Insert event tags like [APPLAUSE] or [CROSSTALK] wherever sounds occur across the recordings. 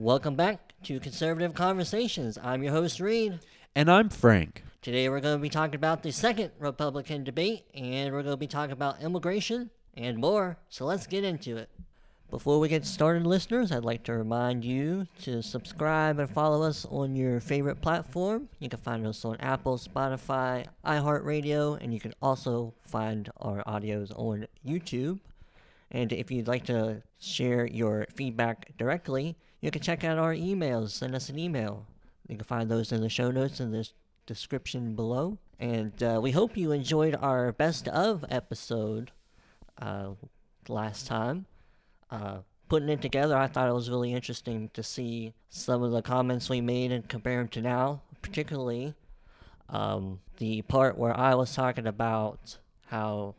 Welcome back to Conservative Conversations. I'm your host, Reid. And I'm Frank. Today we're going to be talking about the second Republican debate, and we're going to be talking about immigration and more. So let's get into it. Before we get started, listeners, I'd like to remind you to subscribe and follow us on your favorite platform. You can find us on Apple, Spotify, iHeartRadio, and you can also find our audios on YouTube. And if you'd like to share your feedback directly, you can check out our emails. Send us an email. You can find those in the show notes in the description below. And uh, we hope you enjoyed our best of episode uh, last time. Uh, putting it together, I thought it was really interesting to see some of the comments we made and compare them to now, particularly um, the part where I was talking about how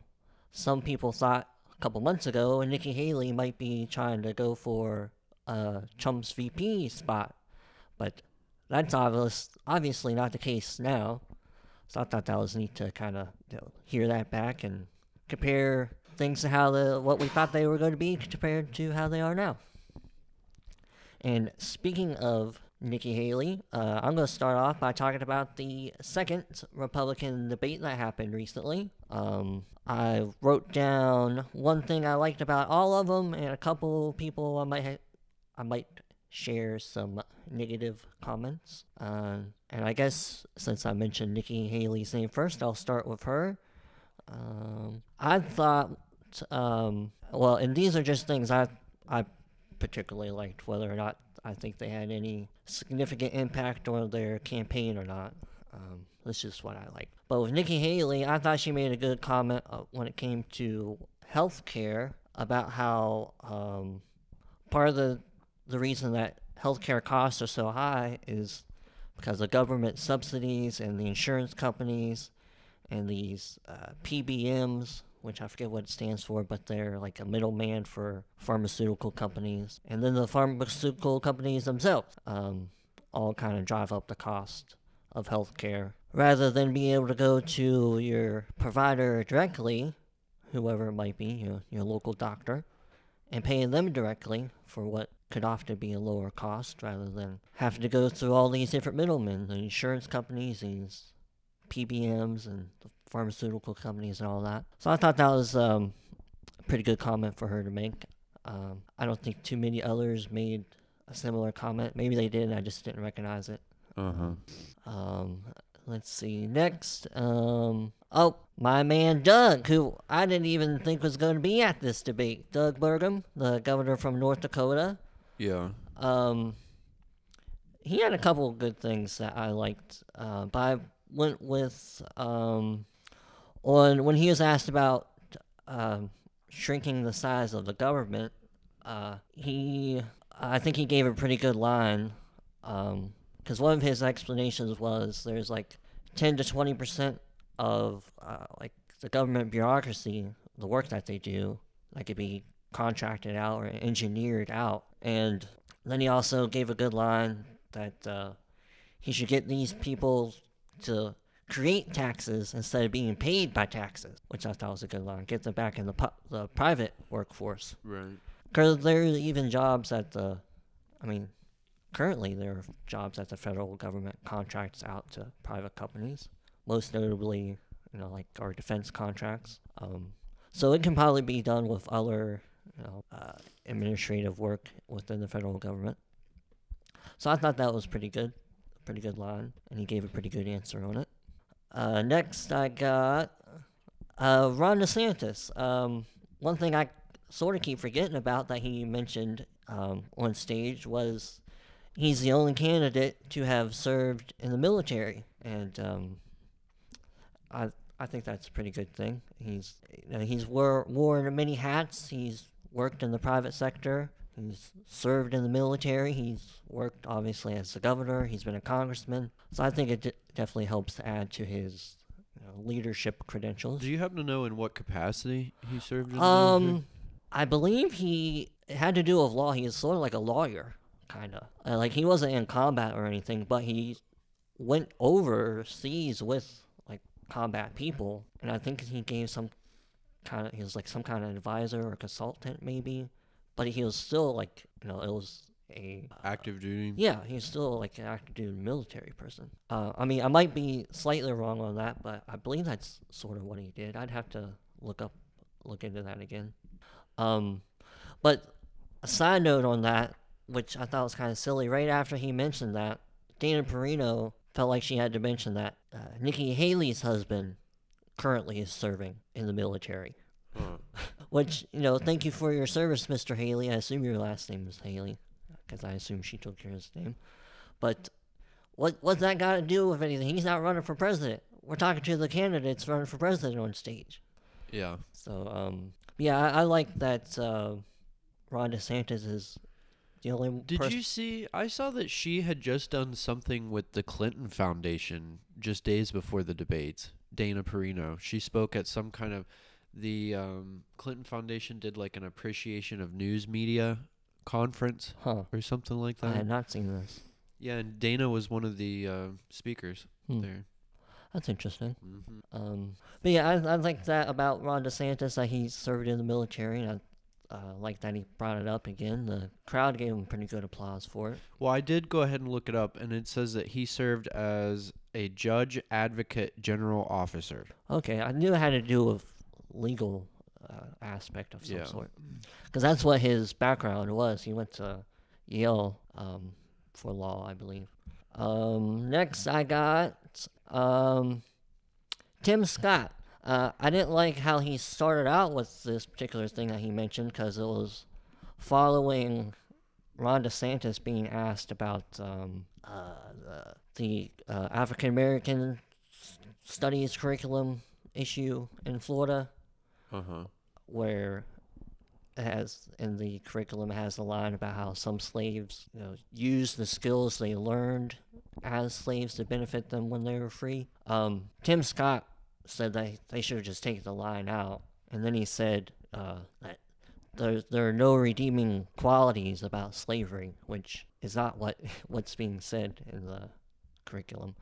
some people thought a couple months ago Nikki Haley might be trying to go for uh, Trump's VP spot, but that's obvious, obviously not the case now. So I thought that was neat to kind of you know, hear that back and compare things to how the what we thought they were going to be compared to how they are now. And speaking of Nikki Haley, uh, I'm going to start off by talking about the second Republican debate that happened recently. Um, I wrote down one thing I liked about all of them, and a couple people I might I might share some negative comments. Uh, and I guess since I mentioned Nikki Haley's name first, I'll start with her. Um, I thought, um, well, and these are just things I I particularly liked, whether or not I think they had any significant impact on their campaign or not. Um, that's just what I like. But with Nikki Haley, I thought she made a good comment uh, when it came to health care about how um, part of the the reason that healthcare costs are so high is because of government subsidies and the insurance companies and these uh, PBMs, which I forget what it stands for, but they're like a middleman for pharmaceutical companies. And then the pharmaceutical companies themselves um, all kind of drive up the cost of healthcare. Rather than being able to go to your provider directly, whoever it might be, your, your local doctor, and paying them directly for what could often be a lower cost rather than having to go through all these different middlemen, the insurance companies, these PBMs, and the pharmaceutical companies, and all that. So I thought that was um, a pretty good comment for her to make. Um, I don't think too many others made a similar comment. Maybe they did, I just didn't recognize it. Uh huh. Um, let's see. Next, um, oh, my man Doug, who I didn't even think was going to be at this debate. Doug Burgum, the governor from North Dakota. Yeah. Um, he had a couple of good things that I liked, uh, but I went with um, on when he was asked about um, shrinking the size of the government. Uh, he, I think he gave a pretty good line, because one of his explanations was there's like ten to twenty percent of uh, like the government bureaucracy, the work that they do, that could be contracted out or engineered out. And then he also gave a good line that uh, he should get these people to create taxes instead of being paid by taxes, which I thought was a good line. Get them back in the, pu- the private workforce. Right. Because there are even jobs at the, I mean, currently there are jobs that the federal government contracts out to private companies, most notably, you know, like our defense contracts. Um, so it can probably be done with other, you know, uh, administrative work within the federal government. So I thought that was pretty good, pretty good line, and he gave a pretty good answer on it. Uh, next, I got uh, Ron DeSantis. Um, one thing I sort of keep forgetting about that he mentioned um, on stage was he's the only candidate to have served in the military, and um, I I think that's a pretty good thing. He's you know, he's wore worn many hats. He's worked in the private sector. He's served in the military. He's worked obviously as a governor. He's been a congressman. So I think it d- definitely helps to add to his you know, leadership credentials. Do you happen to know in what capacity he served in the Um, military? I believe he had to do with law. He is sort of like a lawyer, kind of. Uh, like he wasn't in combat or anything, but he went overseas with like combat people, and I think he gave some kind of he was like some kind of advisor or consultant maybe, but he was still like you know it was a Active duty. yeah, he's still like an active duty military person. Uh, I mean, I might be slightly wrong on that, but I believe that's sort of what he did. I'd have to look up, look into that again. Um, but a side note on that, which I thought was kind of silly, right after he mentioned that, Dana Perino felt like she had to mention that uh, Nikki Haley's husband currently is serving in the military. Huh. [LAUGHS] Which, you know, thank you for your service, Mr. Haley. I assume your last name is Haley, because I assume she took your name. But what what's that got to do with anything? He's not running for president. We're talking to the candidates running for president on stage. Yeah. So, um, yeah, I, I like that uh, Ron DeSantis is the only Did pers- you see? I saw that she had just done something with the Clinton Foundation just days before the debates. Dana Perino. She spoke at some kind of the um, Clinton Foundation did like an appreciation of news media conference Huh. or something like that. I had not seen this. Yeah, and Dana was one of the uh, speakers Hmm. there. That's interesting. hmm Um, but yeah, I, I like that about Ron DeSantis that he served in the military, and I uh, like that he brought it up again. The crowd gave him pretty good applause for it. Well, I did go ahead and look it up, and it says that he served as a judge advocate general officer. Okay, I knew it had to do with legal uh, aspect of some Yeah. sort, because that's what his background was. He went to Yale um, for law, I believe. Um, next, I got um, Tim Scott. Uh, I didn't like how he started out with this particular thing that he mentioned because it was following Ron DeSantis being asked about um, uh, the, the uh, African American studies curriculum issue in Florida, Uh huh. where it has in the curriculum has a line about how some slaves you know, use the skills they learned as slaves to benefit them when they were free. Um, Tim Scott said that they should just taken the line out, and then he said uh, that there there are no redeeming qualities about slavery, which is not what [LAUGHS] what's being said in the curriculum.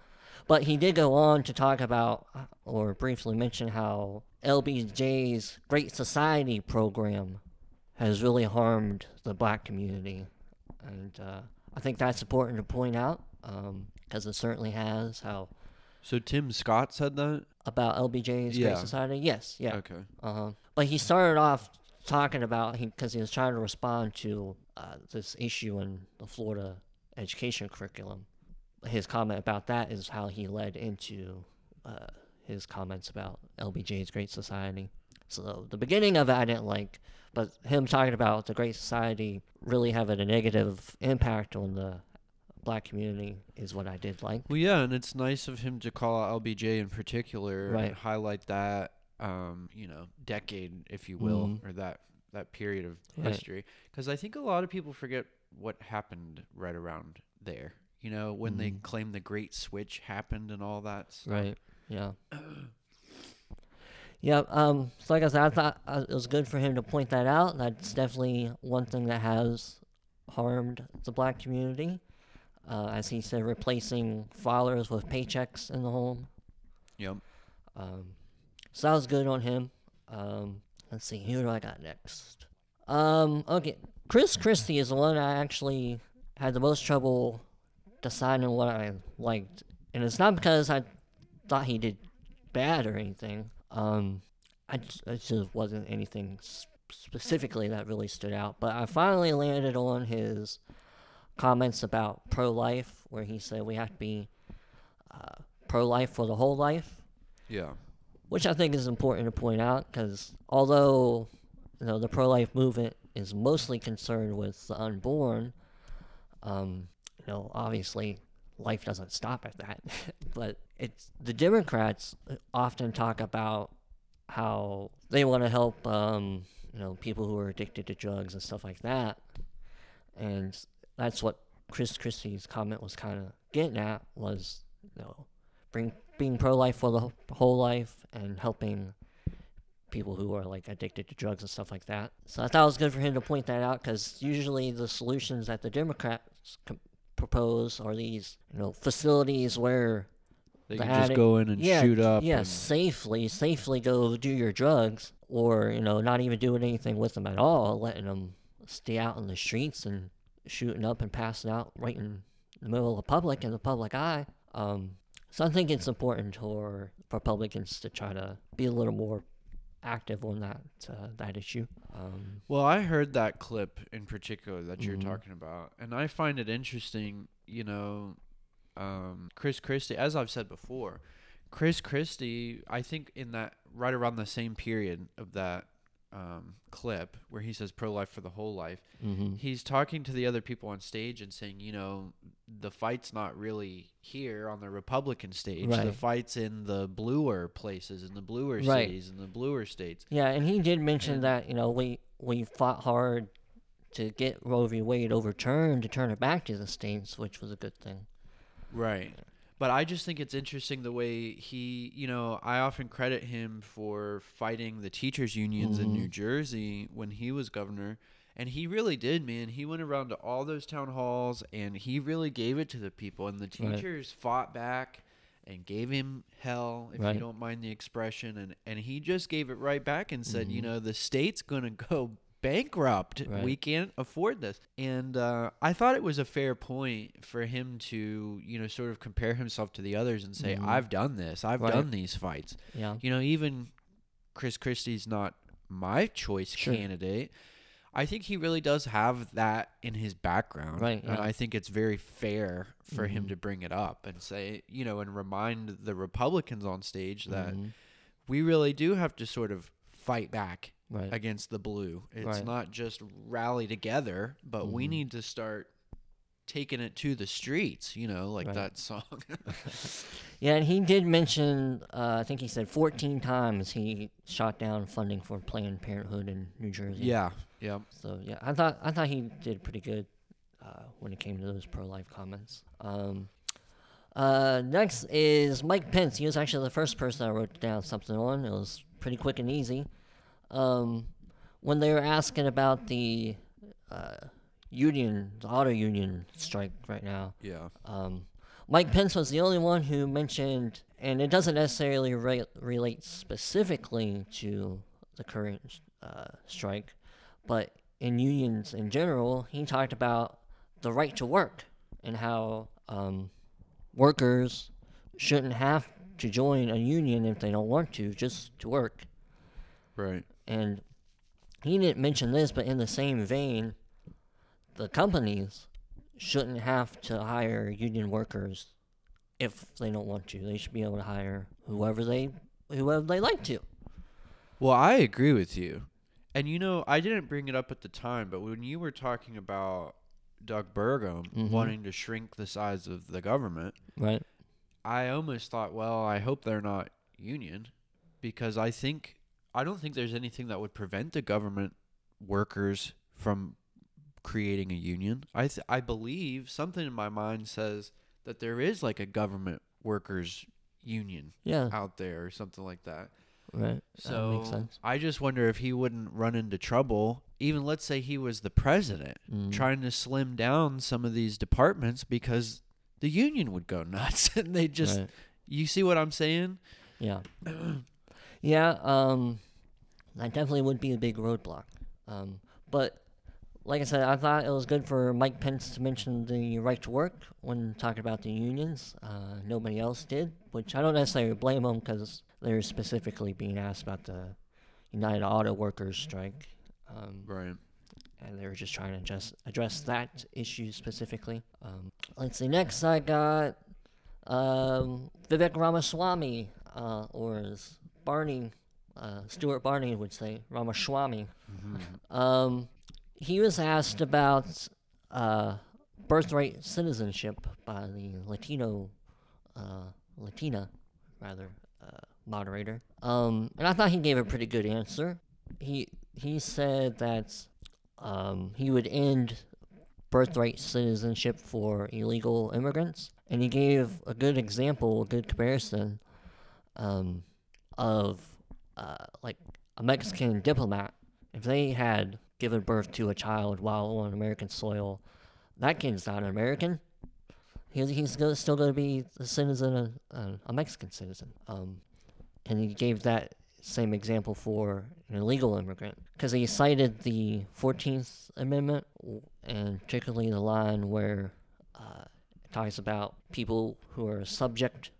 But he did go on to talk about uh, or briefly mention how LBJ's Great Society program has really harmed the black community. And uh, I think that's important to point out because it certainly has. How So Tim Scott said that. about LBJ's Yeah. Great Society? Yes, yeah. Okay. Uh-huh. But he started off talking about he because he was trying to respond to uh, this issue in the Florida education curriculum. His comment about that is how he led into uh, his comments about LBJ's Great Society. So the beginning of it I didn't like, but him talking about the Great Society really having a negative impact on the black community is what I did like. Well, yeah, and it's nice of him to call out LBJ in particular Right. and highlight that, um, you know, decade, if you will, Mhm. or that that period of Right. history. Because I think a lot of people forget what happened right around there. You know, when they Mhm. claim the Great Switch happened and all that. Stuff. Right. Yeah. [CLEARS THROAT] yeah. Um. So like I said, I thought uh, it was good for him to point that out. That's definitely one thing that has harmed the black community. Uh, as he said, replacing fathers with paychecks in the home. Yep. Um, so that was good on him. Um, let's see, who do I got next? Um, okay, Chris Christie is the one I actually had the most trouble deciding what I liked, and it's not because I thought he did bad or anything. Um, I just, it just wasn't anything specifically that really stood out. But I finally landed on his comments about pro-life, where he said we have to be uh, pro-life for the whole life Yeah. which I think is important to point out because although you know the pro-life movement is mostly concerned with the unborn, um, you know obviously life doesn't stop at that. [LAUGHS] but it's the Democrats often talk about how they want to help um, you know people who are addicted to drugs and stuff like that, and that's what Chris Christie's comment was kind of getting at was you know bring being pro-life for the whole life and helping people who are like addicted to drugs and stuff like that. So I thought it was good for him to point that out because usually the solutions that the Democrats com- propose are these you know facilities where They The can just go in and yeah shoot up. yeah and- safely safely go do your drugs or you know not even doing anything with them at all letting them stay out in the streets and shooting up and passing out right in the middle of the public in the public eye. Um, so I think it's important for Republicans to try to be a little more active on that uh, that issue. Um, Well, I heard that clip in particular that you're Mhm. talking about, and I find it interesting. You know, um, Chris Christie, as I've said before, Chris Christie, I think in that right around the same period of that um, clip where he says pro life for the whole life, mhm. he's talking to the other people on stage and saying, you know, the fight's not really here on the Republican stage. The fight's in the bluer places, in the bluer Right. cities, in the bluer states. Yeah, and he did mention that you know we we fought hard to get Roe v. Wade overturned to turn it back to the states, which was a good thing. Right. But I just think it's interesting the way he, you know, I often credit him for fighting the teachers' unions in New Mhm. Jersey when he was governor. And he really did, man. He went around to all those town halls and he really gave it to the people. And the Right. teachers fought back and gave him hell, if Right. you don't mind the expression. And, and he just gave it right back and said, you Mhm. know, the state's going [LAUGHS] to go bankrupt. Right. We can't afford this. And uh, I thought it was a fair point for him to, you know, sort of compare himself to the others and say, Mhm. I've done this. I've Right. done these fights. Yeah, You know, even Chris Christie's not my choice Sure. candidate. I think he really does have that in his background. Right, And yeah. I think it's very fair for him Mhm. to bring it up and say, you know, and remind the Republicans on stage that mhm, we really do have to sort of fight back right. against the blue. It's Right. not just rally together, but we Mhm. need to start taking it to the streets, you know, like Right. that song. [LAUGHS] Yeah, and he did mention, uh, I think he said 14 times he shot down funding for Planned Parenthood in New Jersey. yeah. Yeah. So yeah, I thought I thought he did pretty good uh, when it came to those pro-life comments. Um, uh, next is Mike Pence. He was actually the first person I wrote down something on. It was pretty quick and easy. Um, when they were asking about the uh, union, the auto union strike right now, Yeah. um, Mike Pence was the only one who mentioned, and it doesn't necessarily re- relate specifically to the current uh, strike, but in unions in general, he talked about the right to work and how um, workers shouldn't have to join a union if they don't want to, just to work. Right. And he didn't mention this, but in the same vein, the companies shouldn't have to hire union workers if they don't want to. They should be able to hire whoever they whoever they like to. Well, I agree with you. And you know, I didn't bring it up at the time, but when you were talking about Doug Burgum Mhm. wanting to shrink the size of the government, Right. I almost thought, well, I hope they're not union because I think I don't think there's anything that would prevent the government workers from creating a union. I th- I believe something in my mind says that there is like a government workers union Yeah. out there or something like that. Right. So that makes sense. I just wonder if he wouldn't run into trouble. Even let's say he was the president, Mm. trying to slim down some of these departments because the union would go [LAUGHS] nuts, and they just. Right. You see what I'm saying? Yeah. [CLEARS THROAT] yeah, um that definitely would be a big roadblock. Um but like I said, I thought it was good for Mike Pence to mention the right to work when talking about the unions. Uh, nobody else did, which I don't necessarily blame them because they're specifically being asked about the United Auto Workers strike. Um, Right. and they were just trying to just address that issue specifically. Um, let's see. Next, I got um, Vivek Ramaswamy, uh, or as Barney, uh, Stuart Varney would say, Ramaswamy. Um, he was asked about uh, birthright citizenship by the Latino, uh, Latina, rather, uh, moderator. Um, and I thought he gave a pretty good answer. He he said that um, he would end birthright citizenship for illegal immigrants, and he gave a good example, a good comparison um, of uh, like a Mexican diplomat. If they had given birth to a child while on American soil, that kid's not an American. He's, he's still going to be a citizen, a, a Mexican citizen. Um, and he gave that same example for an illegal immigrant because he cited the 14th Amendment and particularly the line where uh, it talks about people who are subject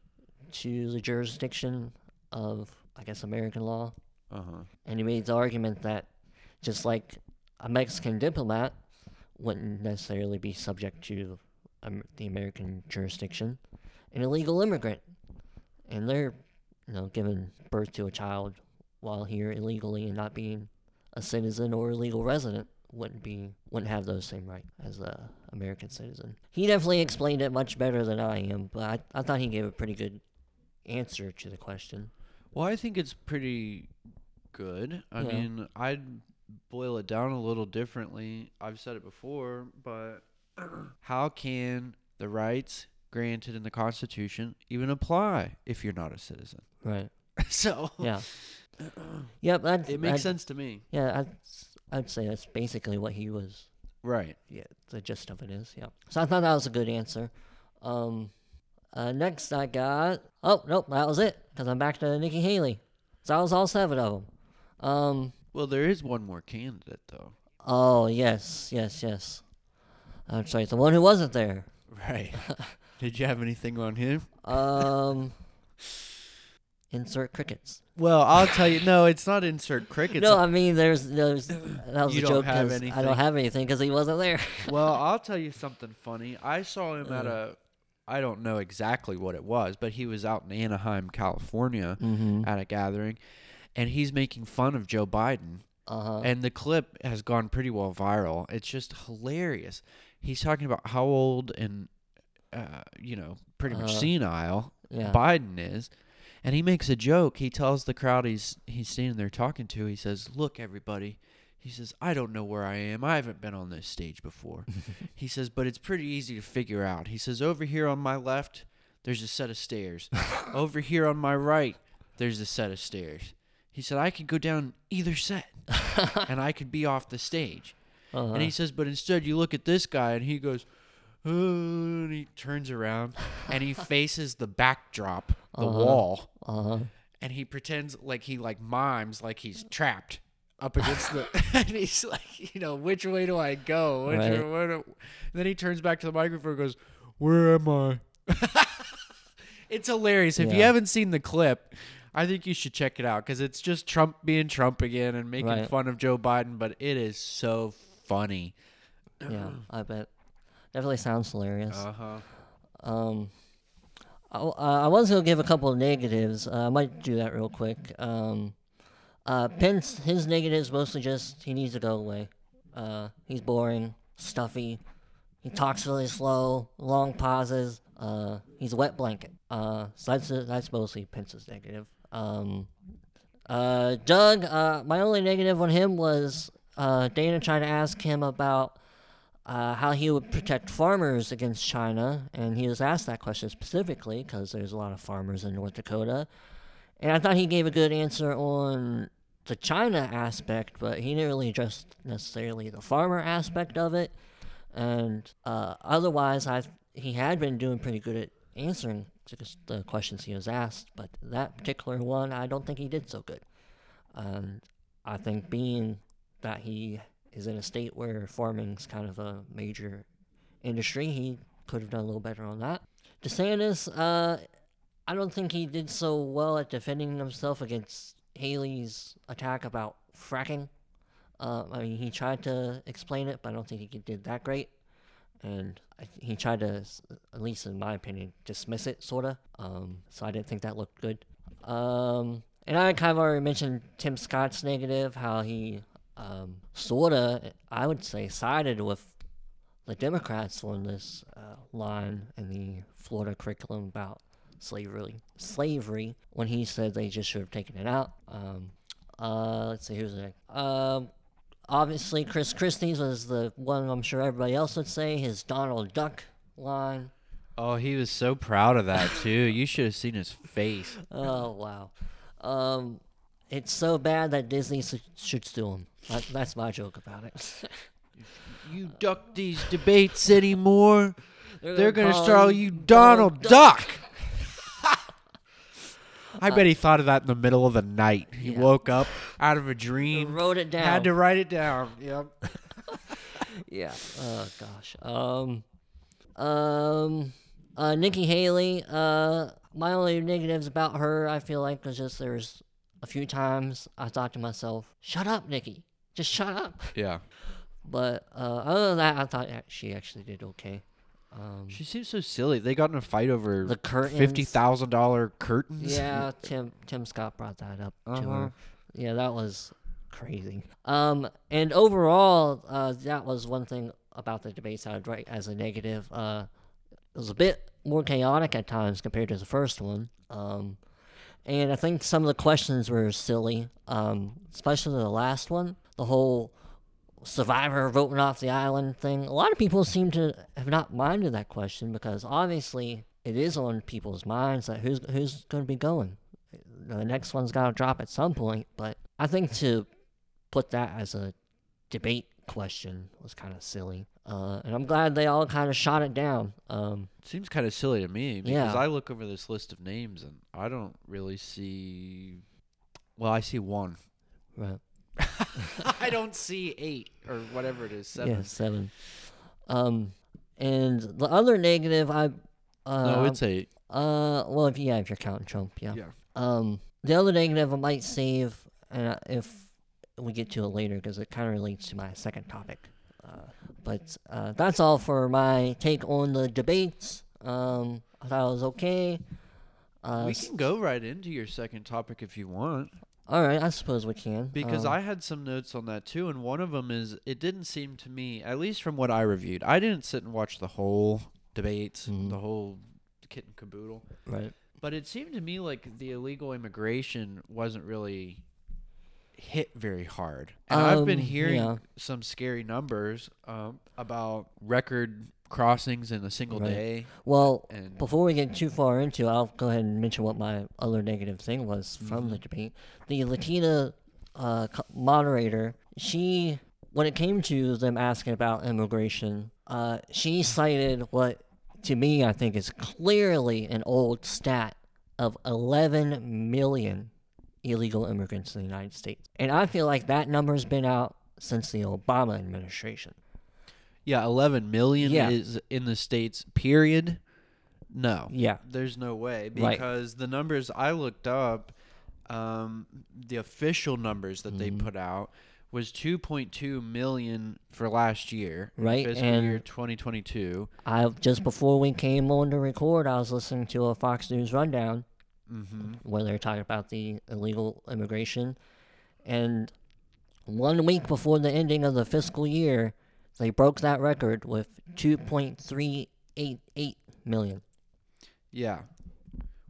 to the jurisdiction of, I guess, American law. Uh huh. And he made the argument that just like a Mexican diplomat wouldn't necessarily be subject to um, the American jurisdiction, an illegal immigrant, and they're, you know, giving birth to a child while here illegally and not being a citizen or a legal resident wouldn't be wouldn't have those same rights as a American citizen. He definitely explained it much better than I am, but I, I thought he gave a pretty good answer to the question. Well, I think it's pretty good. I Yeah. mean, I'd boil it down a little differently. I've said it before, but [CLEARS THROAT] how can the rights granted in the Constitution even apply if you're not a citizen? [LAUGHS] Right. so Yeah. [CLEARS THROAT] Yep. That, it makes that- sense to me. Yeah, I'd, I'd say that's basically what he was. Right. Yeah, the gist of it is. Yeah. So I thought that was a good answer. Um, uh, next I got. Oh nope, that was it. Cause I'm back to Nikki Haley. So that was all seven of them. Um. Well, there is one more candidate though. Oh yes, yes, yes. I'm sorry, the one who wasn't there. Right. [LAUGHS] Did you have anything on him? Um. insert crickets. Well, I'll tell you. No, it's not insert crickets. no, I mean there's there's that was You a don't joke have 'cause I don't have anything because he wasn't there. [LAUGHS] well, I'll tell you something funny. I saw him at a I don't know exactly what it was, but he was out in Anaheim, California mm-hmm. at a gathering and he's making fun of Joe Biden. Uh huh. And the clip has gone pretty well viral. It's just hilarious. He's talking about how old and uh, you know, pretty much Uh, senile Yeah. Biden is. And he makes a joke. He tells the crowd he's he's standing there talking to. He says, "Look, everybody." He says, "I don't know where I am. I haven't been on this stage before." [LAUGHS] he says, "But it's pretty easy to figure out." He says, "Over here on my left, there's a set of stairs. [LAUGHS] Over here on my right, there's a set of stairs." He said, "I could go down either set, [LAUGHS] and I could be off the stage." uh-huh. And he says, but instead you look at this guy and he goes, "Uh," and he turns around and he faces the backdrop, the Uh-huh. wall, uh huh. and he pretends like he like mimes like he's trapped up against the, [LAUGHS] and he's like, you know, which way do I go? Which Right. way- where do-" then he turns back to the microphone and goes, where am I? [LAUGHS] it's hilarious. If you haven't seen the clip, I think you should check it out because it's just Trump being Trump again and making Right. fun of Joe Biden, but it is so funny. Yeah, I bet. Definitely sounds hilarious. Uh huh. Um, I, uh, I was gonna give a couple of negatives. Uh, I might do that real quick. Um, uh, Pence, his negatives mostly just he needs to go away. Uh, he's boring, stuffy. He talks really slow, long pauses. Uh, he's a wet blanket. Uh, so that's that's mostly Pence's negative. Um, uh, Doug, uh, my only negative on him was Dana tried to ask him about how he would protect farmers against China, and he was asked that question specifically because there's a lot of farmers in North Dakota. And I thought he gave a good answer on the China aspect, but he didn't really address necessarily the farmer aspect of it. And uh, otherwise, I he had been doing pretty good at answering just the questions he was asked, but that particular one, I don't think he did so good. And I think being that he is in a state where farming's kind of a major industry, he could have done a little better on that. DeSantis, uh, I don't think he did so well at defending himself against Haley's attack about fracking. Uh, I mean, he tried to explain it, but I don't think he did that great. And he tried to, at least in my opinion, dismiss it, sort of. Um, so I didn't think that looked good. Um, and I kind of already mentioned Tim Scott's negative, how he um, sort of, I would say, sided with the Democrats on this uh, line in the Florida curriculum about slavery. Slavery, when he said they just should have taken it out. Um, uh, let's see, who's next? Um, obviously, Chris Christie's was the one I'm sure everybody else would say. His Donald Duck line. Oh, he was so proud of that too. you should have seen his face. [LAUGHS] Oh wow. Um, it's so bad that Disney s- should sue him. That, that's my joke about it. [LAUGHS] You duck these debates anymore? They're gonna call start you Donald Duck. I bet he thought of that in the middle of the night. He Yeah. woke up [LAUGHS] out of a dream, Wrote it down. had to write it down. Yep. [LAUGHS] Yeah. Oh gosh. Um. Um. Uh, Nikki Haley. Uh, my only negatives about her, I feel like, was just there's a few times I thought to myself, "Shut up, Nikki. Just shut up." Yeah. But uh, other than that, I thought she actually did okay. Um, She seems so silly. They got in a fight over the curtains. fifty thousand dollar curtains. Yeah, [LAUGHS] Tim Tim Scott brought that up to Uh-huh. her. Yeah, that was crazy. Um, and overall, uh, that was one thing about the debates I would write as a negative. Uh, it was a bit more chaotic at times compared to the first one. Um, and I think some of the questions were silly, um, especially the last one. The whole survivor voting off the island thing. A lot of people seem to have not minded that question because obviously it is on people's minds that who's who's going to be going. The next one's got to drop at some point, but I think to put that as a debate question was kind of silly. Uh, and I'm glad they all kind of shot it down. Um, Seems kind of silly to me because Yeah. I look over this list of names and I don't really see. Well, I see one. right. [LAUGHS] I don't see eight or whatever it is. Seven. Yeah, seven. Um, and the other negative, I uh, No, it's eight. uh, well, if yeah, if you're counting Trump, yeah. Yeah. Um, the other negative I might save, and uh, if we get to it later, because it kind of relates to my second topic. Uh, but uh, that's all for my take on the debates. Um, I thought it was okay. Uh, we can go right into your second topic if you want. All right, I suppose we can. Because Um, I had some notes on that too, and one of them is it didn't seem to me, at least from what I reviewed, I didn't sit and watch the whole debates, Mhm. the whole kit and caboodle, right. but it seemed to me like the illegal immigration wasn't really hit very hard. And I've been Um, hearing yeah. some scary numbers um, about record crossings in a single Right. day. Well, And Before we get too far into it, I'll go ahead and mention what my other negative thing was from the debate. The Latina uh, moderator, she, when it came to them asking about immigration, uh, she cited what, to me, I think is clearly an old stat of 11 million illegal immigrants in the United States. And I feel like that number's been out since the Obama administration. yeah, 11 million Yeah. is in the states, period. No. Yeah. There's no way Right. because the numbers I looked up, um, the official numbers that Mm-hmm. they put out was 2.2 million for last year, Right, Fiscal and- year 2022. I just before we came on to record, I was listening to a Fox News rundown Mm-hmm. where they're talking about the illegal immigration, and one week before the ending of the fiscal year, they broke that record with 2.388 million. Yeah.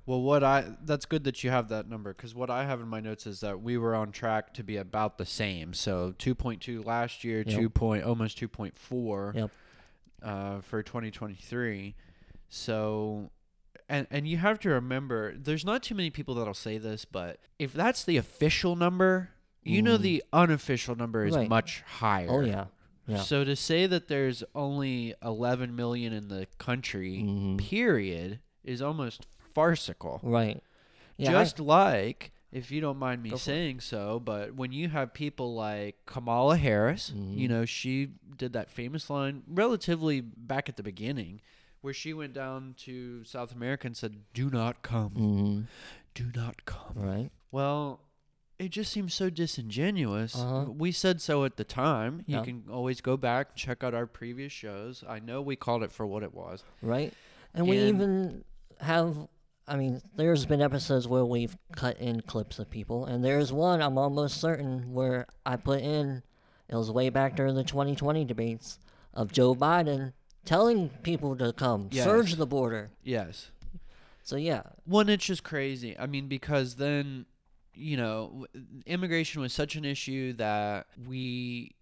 Well, what I that's good that you have that number because what I have in my notes is that we were on track to be about the same. So 2.2 last year, Yep. 2 point almost 2.4 Yep. uh, for 2023. So, and and you have to remember, there's not too many people that'll say this, but if that's the official number, you know Mm. the unofficial number is Right. much higher. Oh yeah, yeah. So to say that there's only 11 million in the country, Mhm. period, is almost farcical. Right. Yeah. I- Just like, if you don't mind me Go for it. saying so, but when you have people like Kamala Harris, you Mhm. know, she did that famous line relatively back at the beginning where she went down to South America and said, Do not come. Mhm. Do not come. Right. Well, it just seems so disingenuous. Uh-huh. We said so at the time. You can always go back and check out our previous shows. I know we called it for what it was. Right. And we even have, I mean, there's been episodes where we've cut in clips of people, and there's one I'm almost certain where I put in, it was way back during the 2020 debates, of Joe Biden telling people to come, surge the border. Yes. So, yeah. One, it's just crazy. I mean, because then, you know, w- immigration was such an issue that we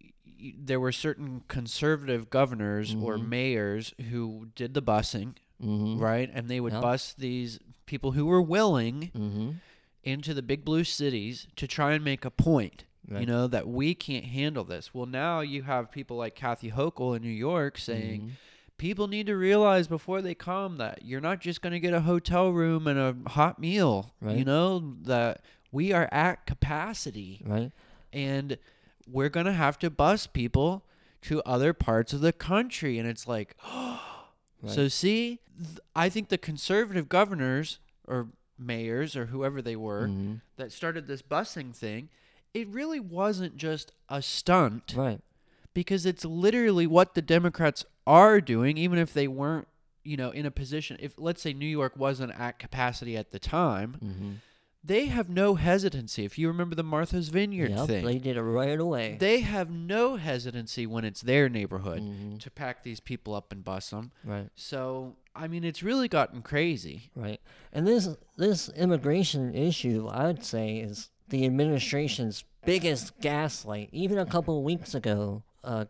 there were certain conservative governors or Mhm. mayors who did the busing, Mm-hmm. right? And they would Yeah. bus these people who were willing Mm-hmm. into the big blue cities to try and make a point. You know that we can't handle this. Well, now you have people like Kathy Hochul in New York saying, Mhm. people need to realize before they come that you're not just going to get a hotel room and a hot meal. You know that we are at capacity Right. and we're going to have to bus people to other parts of the country and it's like [GASPS] so see th- I think the conservative governors or mayors or whoever they were Mhm. that started this busing thing it really wasn't just a stunt Right. because it's literally what the Democrats are doing, even if they weren't, you know, in a position. If let's say New York wasn't at capacity at the time, Mm-hmm. they have no hesitancy. If you remember the Martha's Vineyard Yep, thing, they did it right away. they have no hesitancy when it's their neighborhood Mhm. to pack these people up and bus them. Right. So I mean, it's really gotten crazy. Right. And this this immigration issue, I would say, is the administration's biggest gaslight. Even a couple of weeks ago, uh,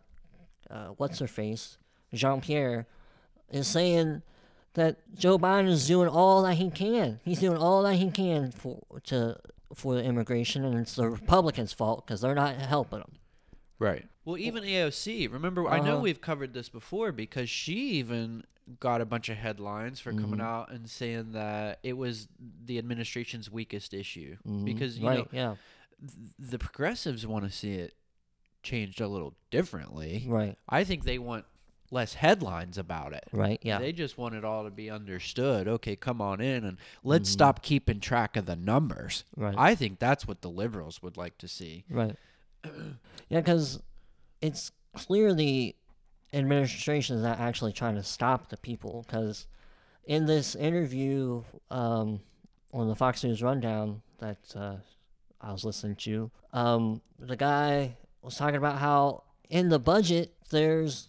uh, what's her face, Jean Pierre, is saying that Joe Biden is doing all that he can. He's doing all that he can for to for immigration, and it's the Republicans' fault because they're not helping him. Right. Well, even AOC. Remember, I know Uh-huh. we've covered this before because she even got a bunch of headlines for coming Mhm. out and saying that it was the administration's weakest issue Mhm. because you right, know yeah, th- the progressives want to see it changed a little differently. right, I think they want less headlines about it. right, yeah, They just want it all to be understood. Okay, come on in and let's Mhm. stop keeping track of the numbers. right. I think that's what the liberals would like to see. Right. [CLEARS THROAT] yeah, because it's clear the administration is not actually trying to stop the people. Because in this interview um, on the Fox News Rundown that uh, I was listening to, um, the guy was talking about how in the budget there's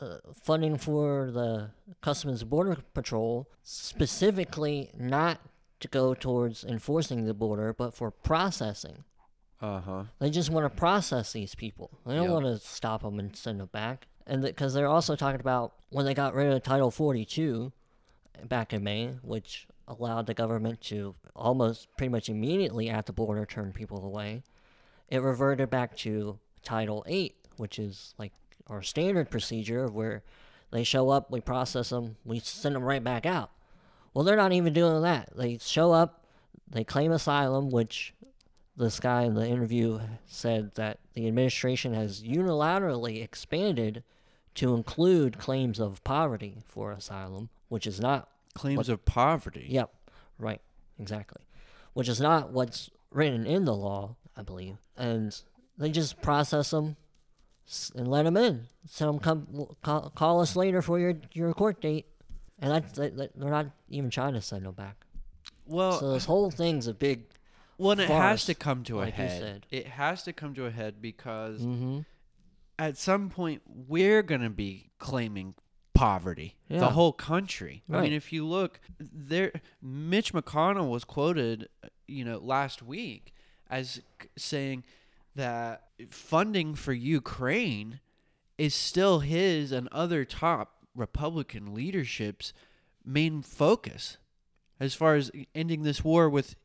uh, funding for the Customs Border Patrol specifically not to go towards enforcing the border, but for processing. Uh huh. They just want to process these people. They don't Yep. want to stop them and send them back. And because they're also talking about when they got rid of Title 42 back in May, which allowed the government to almost pretty much immediately at the border turn people away, it reverted back to Title 8, which is like our standard procedure where they show up, we process them, we send them right back out. Well, they're not even doing that. They show up, they claim asylum, which this guy in the interview said that the administration has unilaterally expanded to include claims of poverty for asylum, which is not. Claims of poverty. Yep, right, exactly. Which is not what's written in the law, I believe. And they just process them and let them in. Tell them come call, call us later for your your court date, and that's they- they're not even trying to send them back. Well, So this whole thing's a big. Well, and it has to come to a like head. It has to come to a head because Mm-hmm. at some point we're going to be claiming poverty. The whole country. I mean, if you look there Mitch McConnell was quoted, you know, last week as saying that funding for Ukraine is still his and other top Republican leadership's main focus as far as ending this war with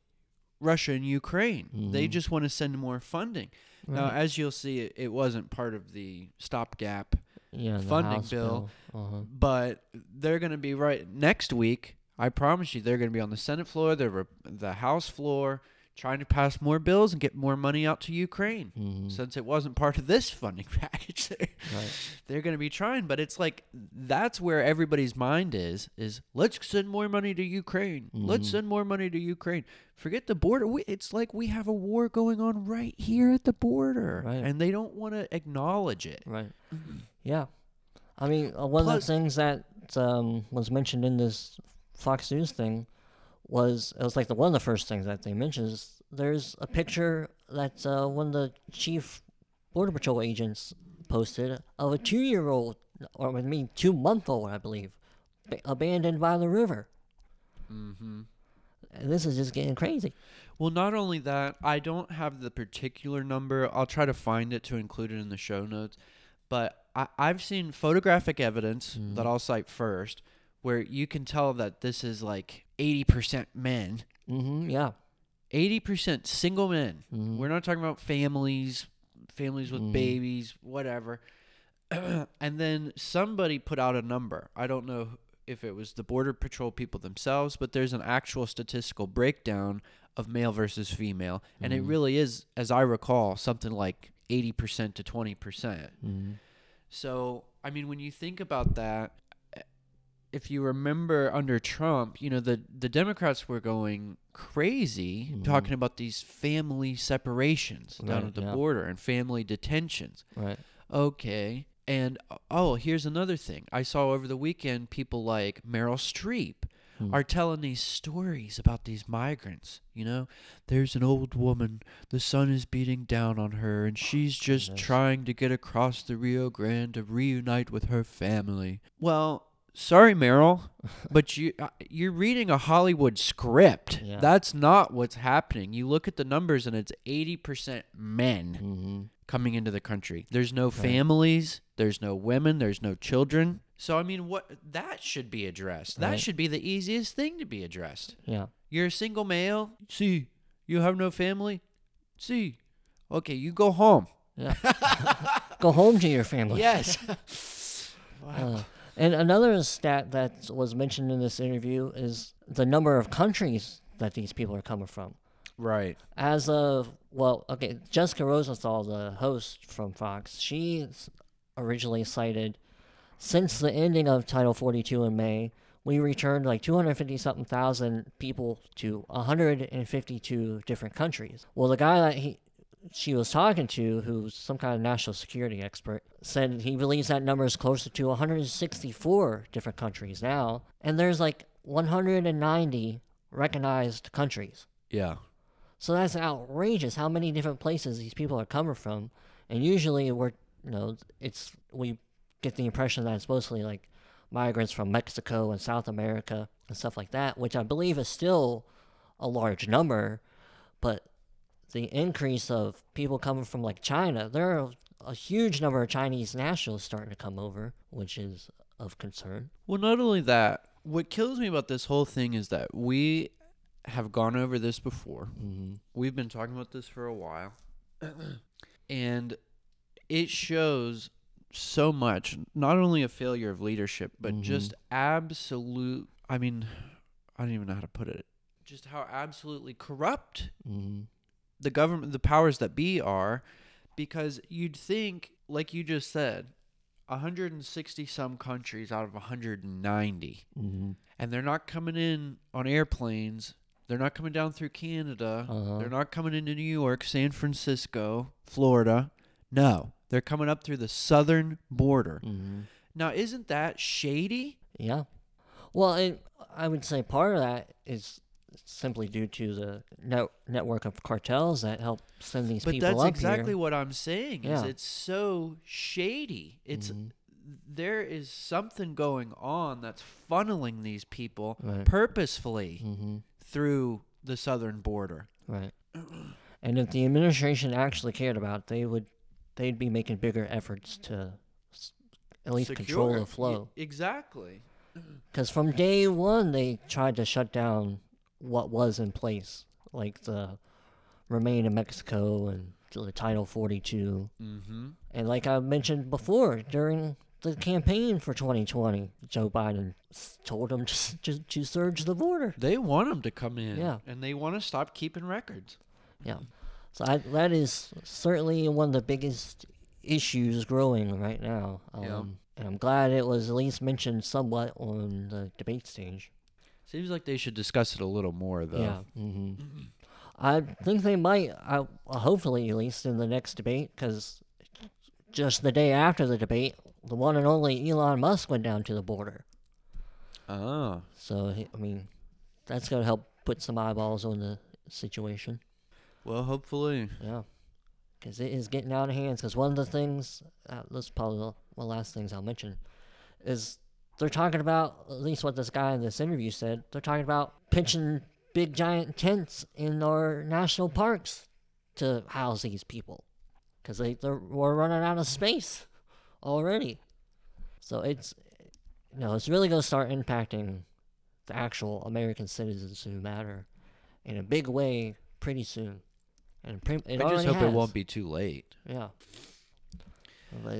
Russia and Ukraine. They Mhm. just want to send more funding. Now, as you'll see, it, it wasn't part of the stopgap, yeah, funding House bill. Uh-huh. but they're going to be right next week. I promise you, they're going to be on the Senate floor, the the House floor, trying to pass more bills and get more money out to Ukraine. Mhm. Since it wasn't part of this funding [LAUGHS] package, they're, Right. they're going to be trying. But it's like that's where everybody's mind is: is let's send more money to Ukraine. Let's Mhm. send more money to Ukraine. Forget the border. We, it's like we have a war going on right here at the border, Right. and they don't want to acknowledge it. Right. Yeah. I mean, uh, one Plus- of the things that um, was mentioned in this Fox News thing was it was like the one of the first things that they mentioned is there's a picture that uh, one of the chief border patrol agents posted of a two-year-old or I mean two-month-old, I believe, ba- abandoned by the river. Mm-hmm. And this is just getting crazy. Well, not only that, I don't have the particular number. I'll try to find it to include it in the show notes. But I, I've seen photographic evidence Mhm. that I'll cite first, where you can tell that this is like 80% men, Mm-hmm. Yeah. 80% single men. Mhm. We're not talking about families, families with Mhm. babies, whatever. [CLEARS THROAT] and then somebody put out a number. I don't know if it was the border patrol people themselves, but there's an actual statistical breakdown of male versus female, and it really is, as I recall, something like 80% to 20%. Mm-hmm. So, I mean, when you think about that, if you remember under Trump, you know, the, the Democrats were going crazy talking about these family separations down at the yeah. border and family detentions. Right. Okay. And uh, oh, here's another thing. I saw over the weekend people like Meryl Streep Hmm. are telling these stories about these migrants. You know, there's an old woman, the sun is beating down on her, and she's just trying to get across the Rio Grande to reunite with her family. Well, sorry, Meryl, [LAUGHS] but you uh, you're reading a Hollywood script. Yeah. That's not what's happening. You look at the numbers, and it's 80% men Mm-hmm. coming into the country. There's no families, there's no women, there's no children. So I mean what that should be addressed. That Right. should be the easiest thing to be addressed. Yeah. You're a single male? See. You have no family? See. Okay, you go home. Yeah. [LAUGHS] Go home to your family. Yes. [LAUGHS] Uh, and another stat that was mentioned in this interview is the number of countries that these people are coming from. right. As of, well, okay, Jessica Rosenthal, the host from Fox, she originally cited since the ending of Title 42 in May, we returned like 250 something thousand people to 152 different countries. Well, the guy that he she was talking to, who's some kind of national security expert, said he believes that number is closer to 164 different countries now, and there's like 190 recognized countries. Yeah. So that's outrageous how many different places these people are coming from. And usually we're you know, it's we get the impression that it's mostly like migrants from Mexico and South America and stuff like that, which I believe is still a large number, but the increase of people coming from like China, there are a huge number of Chinese nationals starting to come over, which is of concern. Well, not only that, what kills me about this whole thing is that we have gone over this before. Mm-hmm. We've been talking about this for a while. [CLEARS THROAT] and it shows so much, not only a failure of leadership, but just absolute I mean, I don't even know how to put it. Just how absolutely corrupt Mm-hmm. The government the powers that be are because you'd think like you just said 160 some countries out of 190 Mm-hmm. and they're not coming in on airplanes. They're not coming down through Canada. Uh-huh. They're not coming into New York, San Francisco, Florida. No, they're coming up through the southern border. Mm-hmm. Now, isn't that shady? Yeah. Well, it, I would say part of that is simply due to the net, network of cartels that help send these But people that's exactly here. what I'm saying. Is Yeah. it's so shady. It's Mhm. there is something going on that's funneling these people Right. purposefully Mm-hmm. through the southern border. Right. and if the administration actually cared about it, they would, they'd be making bigger efforts to s- at least control Secure. the Y- flow. exactly. [CLEARS THROAT] Because from day one, they tried to shut down what was in place, like the Remain in Mexico and the Title 42. Mm-hmm. And like I mentioned before, during the campaign for 2020, Joe Biden told them to, [LAUGHS] to, to surge the border. They want them to come in. Yeah. And they want to stop keeping records. Yeah. So I, that is certainly one of the biggest issues growing right now. Um, Yeah. And I'm glad it was at least mentioned somewhat on the debate stage. Seems like they should discuss it a little more, though. Yeah. hmm I think they might, I, hopefully, at least in the next debate, because just the day after the debate, the one and only Elon Musk went down to the border. Oh. So, I mean, that's going to help put some eyeballs on the situation. Well, hopefully. Yeah. Because it is getting out of hands. Because one of the things, uh, this is probably the last things I'll mention, is they're talking about, at least what this guy in this interview said, they're talking about pitching big giant tents in our national parks to house these people. Because they, they're, we're running out of space already. So it's, you know, it's really going to start impacting the actual American citizens who matter in a big way pretty soon. And pre- I just hope it won't be too late. Yeah.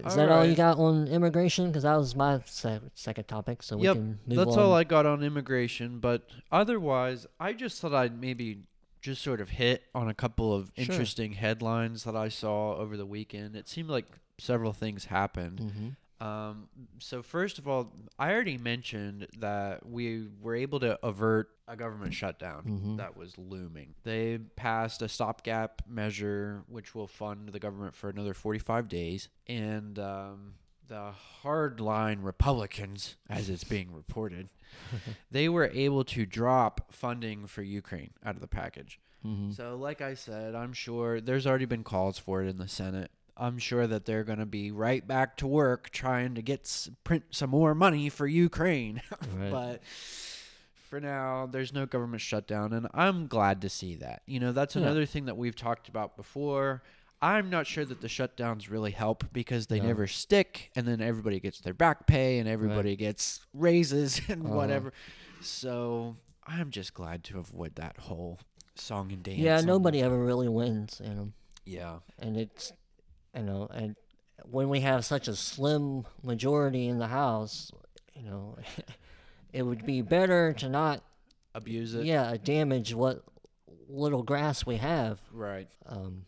Is that all you got on immigration? Because that was my se- second topic, so we can move That's on. all I got on immigration, but otherwise, I just thought I'd maybe just sort of hit on a couple of Sure. interesting headlines that I saw over the weekend. It seemed like several things happened. hmm Um, so first of all, I already mentioned that we were able to avert a government shutdown Mhm. that was looming. They passed a stopgap measure which will fund the government for another 45 days, and um, the hardline Republicans, as it's being reported, [LAUGHS] they were able to drop funding for Ukraine out of the package. hmm So, like I said, I'm sure there's already been calls for it in the Senate. I'm sure that they're going to be right back to work trying to get s- print some more money for Ukraine. [LAUGHS] Right. but for now, there's no government shutdown, and I'm glad to see that. You know, that's Yeah. another thing that we've talked about before. I'm not sure that the shutdowns really help because they No. never stick, and then everybody gets their back pay and everybody gets raises [LAUGHS] and Uh-huh. whatever. So I'm just glad to avoid that whole song and dance. yeah, nobody ever really wins, you know. Yeah, and it's you know and when we have such a slim majority in the house you know [LAUGHS] it would be better to not abuse it. yeah damage what little grass we have Right. um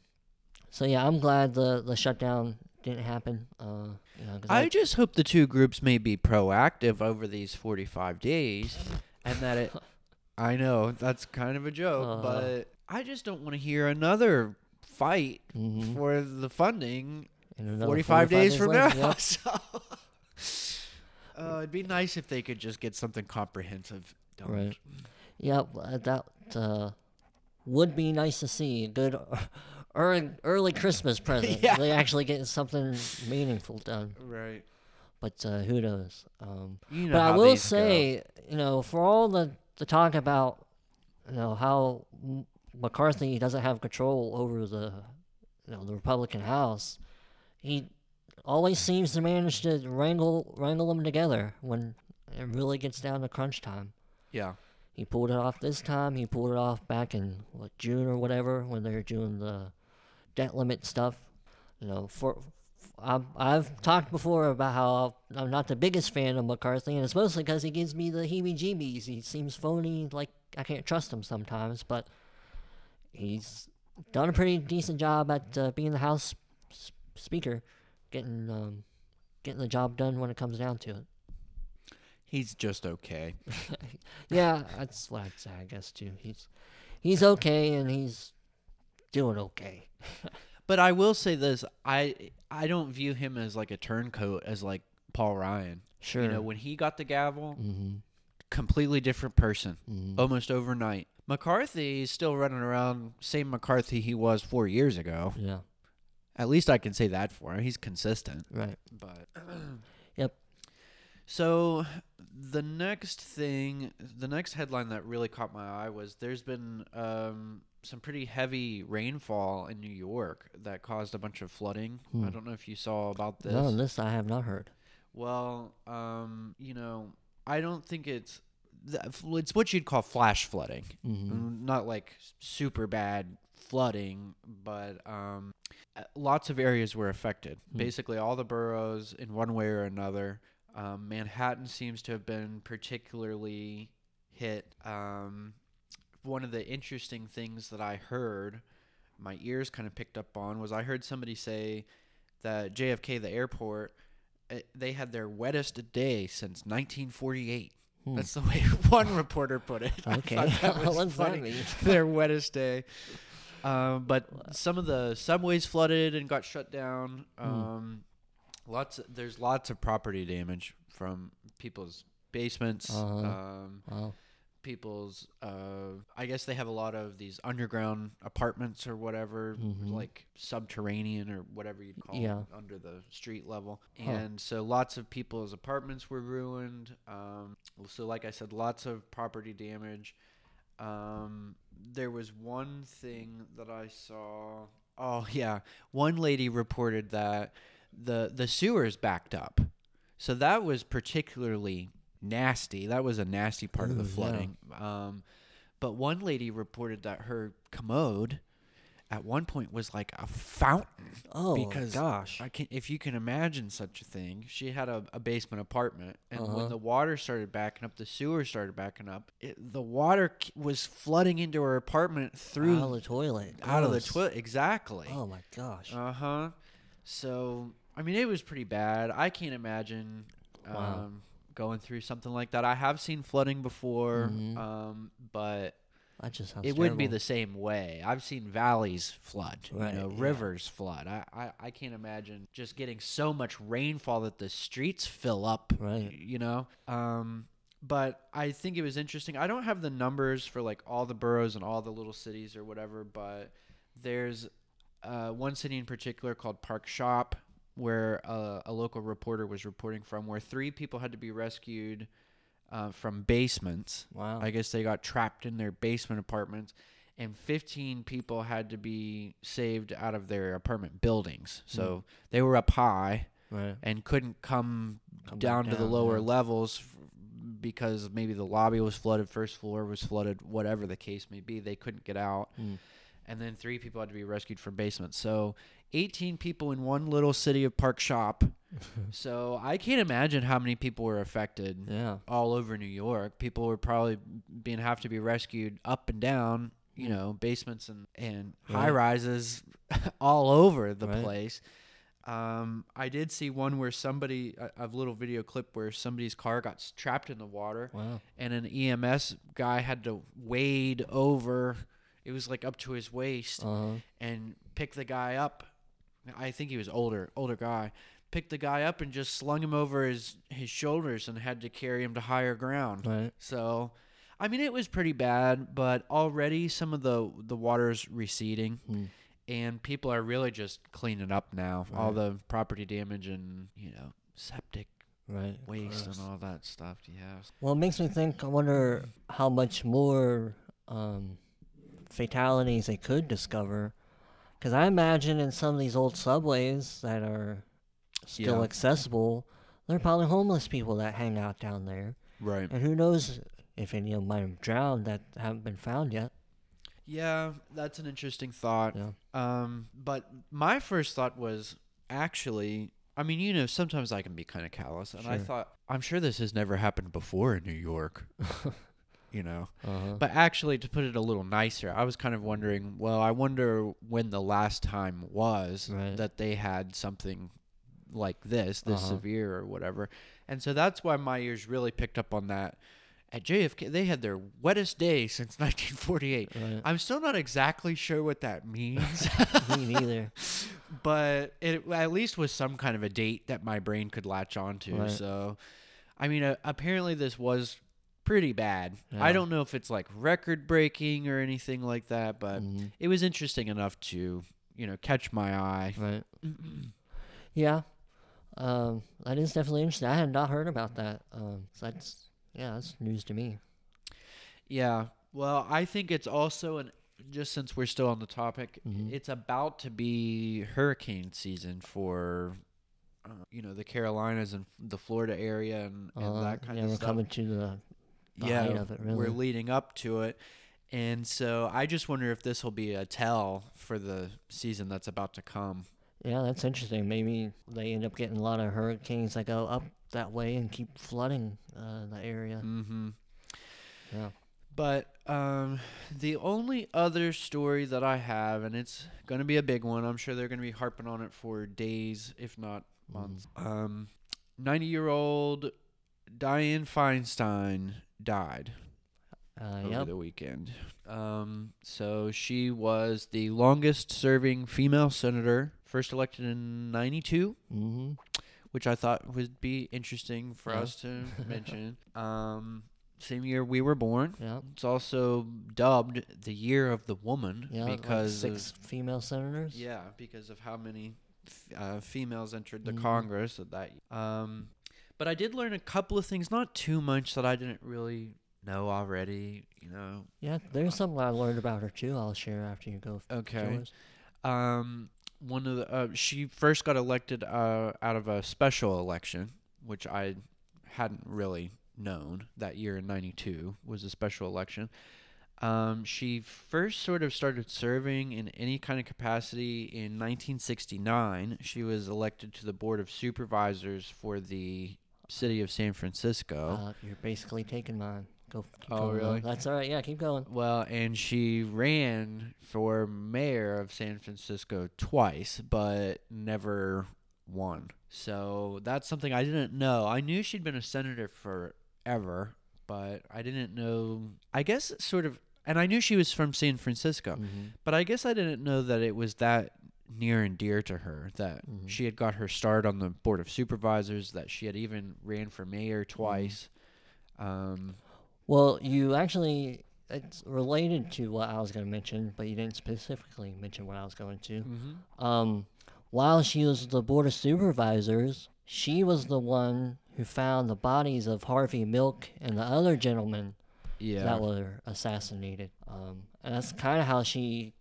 so yeah i'm glad the the shutdown didn't happen uh you know 'cause I just hope the two groups may be proactive over these 45 days and that it [LAUGHS] I know that's kind of a joke, Uh. but I just don't want to hear another fight Mhm. for the funding And another 45, days, from now. yep. [LAUGHS] So uh, it'd be nice if they could just get something comprehensive done. Right. Yep, uh, that uh, would be nice to see. A good [LAUGHS] early, early Christmas present. [LAUGHS] Yeah. They actually get something meaningful done. Right. But uh, who knows? Um, You know but I will these go. say, you know, for all the, the talk about, you know, how M- McCarthy doesn't have control over the, you know, the Republican House, he always seems to manage to wrangle wrangle them together when it really gets down to crunch time. Yeah. He pulled it off this time. He pulled it off back in what June or whatever when they were doing the debt limit stuff. You know, for I've, I've talked before about how I'm not the biggest fan of McCarthy, and it's mostly because he gives me the heebie-jeebies. He seems phony, like I can't trust him sometimes, but he's done a pretty decent job at uh, being the House s- Speaker, getting um, getting the job done when it comes down to it. He's just okay. [LAUGHS] Yeah, that's what I'd say, I guess too. He's he's okay and he's doing okay. [LAUGHS] But I will say this: I I don't view him as like a turncoat, as like Paul Ryan. Sure. You know, when he got the gavel, mm-hmm. completely different person, Mm-hmm. almost overnight. McCarthy is still running around same McCarthy he was four years ago. Yeah. At least I can say that for him. He's consistent. Right. But [CLEARS THROAT] Yep. So the next thing, the next headline that really caught my eye was there's been um, some pretty heavy rainfall in New York that caused a bunch of flooding. Hmm. I don't know if you saw about this. No, this I have not heard. Well, um, you know, I don't think it's it's what you'd call flash flooding. Mm-hmm. Mm, Not like super bad flooding, but um, lots of areas were affected. Hmm. Basically, all the boroughs in one way or another. Um, Manhattan seems to have been particularly hit. Um, one of the interesting things that I heard, my ears kind of picked up on, was I heard somebody say that JFK, the airport, eh, they had their wettest day since 1948. Hmm. That's the way [LAUGHS] one reporter put it. Okay. that [LAUGHS] was funny. [LAUGHS] their wettest day. Um, but some of the subways flooded and got shut down. Hmm. Um, lots. there's lots of property damage from people's basements. Uh-huh. Um, Wow. People's. Uh, I guess they have a lot of these underground apartments or whatever, Mhm. like subterranean or whatever you'd call Yeah. it, under the street level. Huh. And so lots of people's apartments were ruined. Um, so, like I said, lots of property damage. Um, there was one thing that I saw. Oh yeah, one lady reported that the the sewers backed up, so that was particularly nasty. That was a nasty part of the Ooh, yeah. flooding. Um, but one lady reported that her commode at one point was like a fountain. Oh because gosh. I can if you can imagine such a thing. She had a, a basement apartment, and Uh-huh. when the water started backing up, the sewer started backing up. It, the water k- was flooding into her apartment through out of the toilet. out of the toilet. Exactly. Oh my gosh. Uh huh. So I mean, it was pretty bad. I can't imagine um, Wow. Going through something like that. I have seen flooding before, Mhm. um, but that just sounds. it wouldn't be the same way. I've seen valleys flood, Right, you know, yeah. rivers flood. I, I, I can't imagine just getting so much rainfall that the streets fill up, Right. you know? Um, but I think it was interesting. I don't have the numbers for like all the boroughs and all the little cities or whatever, but there's uh, one city in particular called Park Shop where uh, a local reporter was reporting from where three people had to be rescued uh, from basements. Wow. I guess they got trapped in their basement apartments, and 15 people had to be saved out of their apartment buildings. So they were up high right. and couldn't come, Come back down, to the lower yeah. levels f- because maybe the lobby was flooded, first floor was flooded, whatever the case may be. They couldn't get out. Mm. And then three people had to be rescued from basements. So 18 people in one little city of Park Shop. [LAUGHS] so I can't imagine how many people were affected Yeah. all over New York. People were probably being have to be rescued up and down, you know, basements and and Right. high rises [LAUGHS] all over the Right. place. Um, I did see one where somebody a, a little video clip where somebody's car got trapped in the water Wow. and an EMS guy had to wade over. It was like up to his waist Uh huh. and pick the guy up. I think he was older, older guy. Picked the guy up and just slung him over his his shoulders and had to carry him to higher ground. Right. So, I mean, it was pretty bad, but already some of the the water's receding, Mm. and people are really just cleaning up now. All the property damage and you know septic Right. waste and all that stuff. Yeah. Well, it makes me think. I wonder how much more um, fatalities they could discover. Because I imagine in some of these old subways that are still Yeah. accessible, there are probably homeless people that hang out down there. Right. And who knows if any of them might have drowned that haven't been found yet. Yeah, that's an interesting thought. Yeah. Um, but my first thought was actually, I mean, you know, sometimes I can be kind of callous, and I thought, I'm sure this has never happened before in New York, [LAUGHS] you know. Uh-huh. But actually, to put it a little nicer, I was kind of wondering, well, I wonder when the last time was Right. that they had something like this, this Uh-huh. severe or whatever. And so that's why my ears really picked up on that. At JFK, they had their wettest day since [LAUGHS] 1948. Right. I'm still not exactly sure what that means, [LAUGHS] Me neither. [LAUGHS] but it at least was some kind of a date that my brain could latch onto. Right. So, I mean, uh, apparently this was pretty bad. I don't know if it's like record breaking or anything like that, but Mhm. it was interesting enough to, you know, catch my eye. Right. Yeah. Um, that is definitely interesting. I had not heard about that. Um, so that's yeah, that's news to me. Yeah. Well, I think it's also an just since we're still on the topic, Mhm. it's about to be hurricane season for uh, you know the Carolinas and the Florida area and, and Uh, that kind yeah, of we're stuff. coming to the, the yeah, height of it. Really. we're leading up to it, and so I just wonder if this will be a tell for the season that's about to come. yeah, that's interesting. Maybe they end up getting a lot of hurricanes that go up that way and keep flooding uh, the area. Mm-hmm. Yeah. But um, the only other story that I have, and it's going to be a big one. I'm sure they're going to be harping on it for days, if not months. Um, 90 year old Dianne Feinstein died Uh, over yep. the weekend. Um, so she was the longest serving female senator, first elected in 92 Mm-hmm. which I thought would be interesting for Yeah. us to [LAUGHS] mention. Um, same year we were born. Yeah. It's also dubbed the year of the woman Yeah. like because six of, female senators. yeah, because of how many f- uh, females entered the Mhm. Congress at that. Um, but I did learn a couple of things, not too much that I didn't really know already. You know. Yeah. There's something I learned about her too. I'll share after you go. Okay. Um, one of the uh, she first got elected uh, out of a special election, which I hadn't really known that year in '92 was a special election. Um, she first sort of started serving in any kind of capacity in 1969. She was elected to the Board of Supervisors for the city of San Francisco. Uh, you're basically taking mine. Go. Keep Oh, going, though. really? That's all right. Yeah, keep going. Well, and she ran for mayor of San Francisco twice, but never won. So that's something I didn't know. I knew she'd been a senator forever, but I didn't know. I guess sort of, and I knew she was from San Francisco, Mhm. but I guess I didn't know that it was that near and dear to her that Mhm. she had got her start on the board of supervisors, that she had even ran for mayor twice. Um, Well, you actually. It's related to what I was going to mention, but you didn't specifically mention what I was going to. Um, while she was the board of supervisors, she was the one who found the bodies of Harvey Milk and the other gentlemen yeah. that were assassinated. Um, and that's kind of how she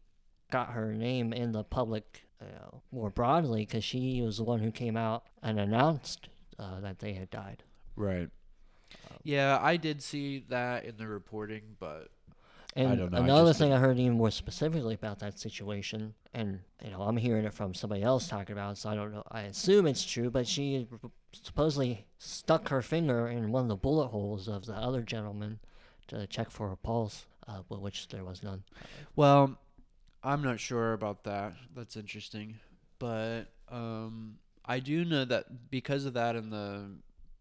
got her name in the public uh, more broadly, because she was the one who came out and announced uh, that they had died. Right. Yeah, I did see that in the reporting, but And don't know, I another just thing I heard even more specifically about that situation, and you know, I'm hearing it from somebody else talking about it, so I don't know. I assume it's true, but she supposedly stuck her finger in one of the bullet holes of the other gentleman to check for a pulse, uh, which there was none. well, I'm not sure about that. That's interesting, but um, I do know that because of that and the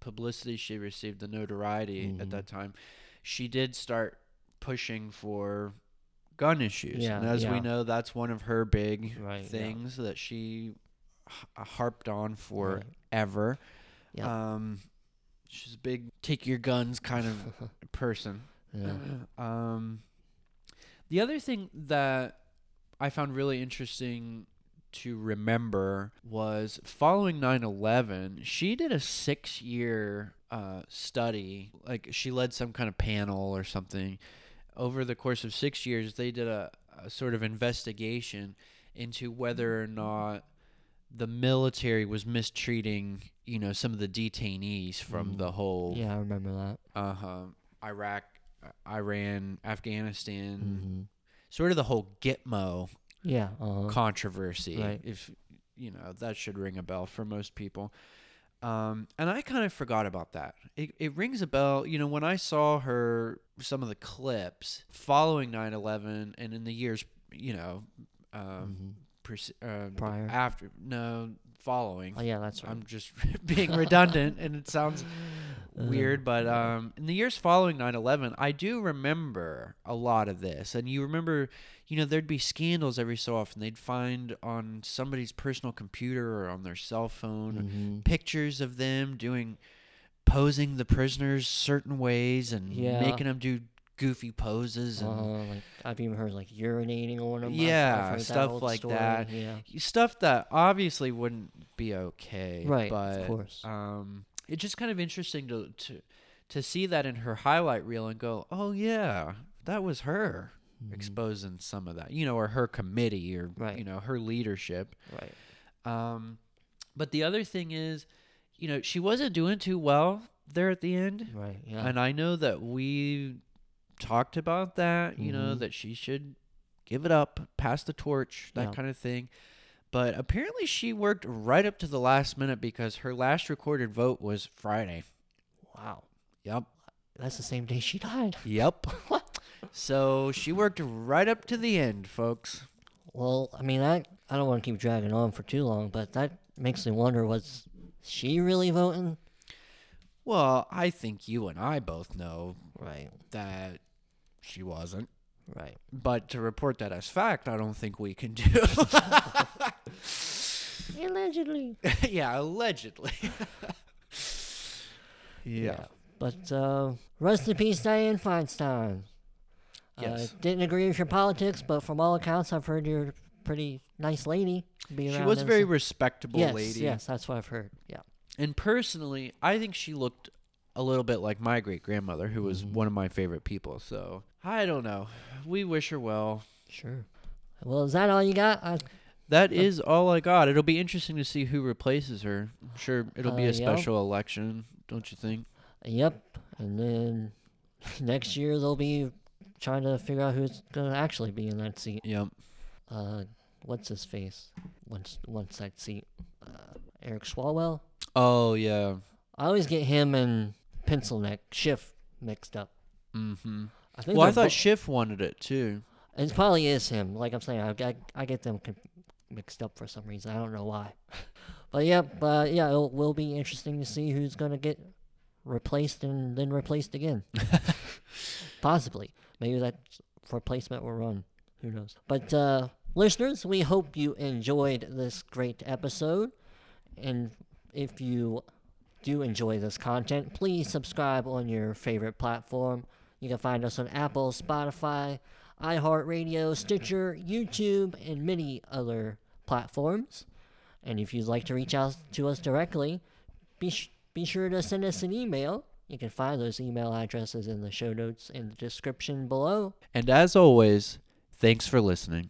publicity she received, the notoriety Mhm. at that time, she did start pushing for gun issues. Yeah, and as we know, that's one of her big Right, yeah. things that she h- harped on Right. forever. Yep. Um, she's a big take your guns kind of [LAUGHS] person. Yeah. Um, the other thing that I found really interesting to remember was following 9/11, she did a 6-year uh, study, like she led some kind of panel or something. Over the course of 6 years, they did a, a sort of investigation into whether or not the military was mistreating, you know, some of the detainees from Mm. the whole Yeah, I remember that. uh-huh iraq iran afghanistan hmm sort of the whole gitmo Yeah. Uh, controversy Right. if you know that should ring a bell for most people um, and i kind of forgot about that it, it rings a bell you know when i saw her some of the clips following 9-11 and in the years you know um, mhm. prece- uh, Prior. after no following Oh yeah, that's right. I'm just [LAUGHS] being redundant and it sounds [LAUGHS] weird, but um, in the years following 9 11, I do remember a lot of this. And you remember, you know, there'd be scandals every so often. They'd find on somebody's personal computer or on their cell phone Mhm. pictures of them doing, posing the prisoners certain ways and Yeah. making them do goofy poses and Uh, like I've even heard like urinating on them. Yeah, heard that stuff like story, that. Yeah. stuff that obviously wouldn't be okay. Right, But, of course. um, it's just kind of interesting to to to see that in her highlight reel and go, oh yeah, that was her Mhm. exposing some of that, you know, or her committee or Right. you know her leadership. Right. Um, but the other thing is, you know, she wasn't doing too well there at the end, Right. Yeah. and I know that we talked about that. You know Mhm. that she should give it up, pass the torch, that Yeah. kind of thing. But apparently, she worked right up to the last minute because her last recorded vote was Friday. wow. Yep. That's the same day she died. Yep. [LAUGHS] so she worked right up to the end, folks. Well, I mean, I I don't want to keep dragging on for too long, but that makes me wonder: was she really voting? Well, I think you and I both know Right. that she wasn't. Right. But to report that as fact, I don't think we can do. [LAUGHS] [LAUGHS] [LAUGHS] Allegedly. [LAUGHS] yeah, allegedly. [LAUGHS] yeah. But uh, rest in peace, Dianne Feinstein. Yes. Uh, didn't agree with your politics, but from all accounts, I've heard you're a pretty nice lady. to She was a very stuff. respectable yes, lady. Yes, that's what I've heard. Yeah. And personally, I think she looked a little bit like my great grandmother, who was Mhm. one of my favorite people. So I don't know. We wish her well. Sure. Well, is that all you got? I, That is all I got. It'll be interesting to see who replaces her. I'm sure it'll be Uh, a yeah. special election, don't you think? yep. And then [LAUGHS] next year they'll be trying to figure out who's gonna actually be in that seat. Yep. Uh, what's his face? Once once that seat. Uh, Eric Swalwell. Oh yeah. I always get him and Pencil Neck Schiff mixed up. Mm-hmm. I think. Well, I they're thought bo- Schiff wanted it too. it probably is him. Like I'm saying, I I, I get them con- mixed up for some reason. I don't know why. [LAUGHS] but yeah, but yeah, it will be interesting to see who's gonna get replaced and then replaced again. [LAUGHS] [LAUGHS] Possibly. Maybe that replacement will run. Who knows? But uh, listeners, we hope you enjoyed this great episode. And if you do enjoy this content, please subscribe on your favorite platform. You can find us on Apple, Spotify, iHeartRadio, Stitcher, YouTube, and many other platforms. And if you'd like to reach out to us directly, be, sh- be sure to send us an email. You can find those email addresses in the show notes in the description below. And as always, thanks for listening.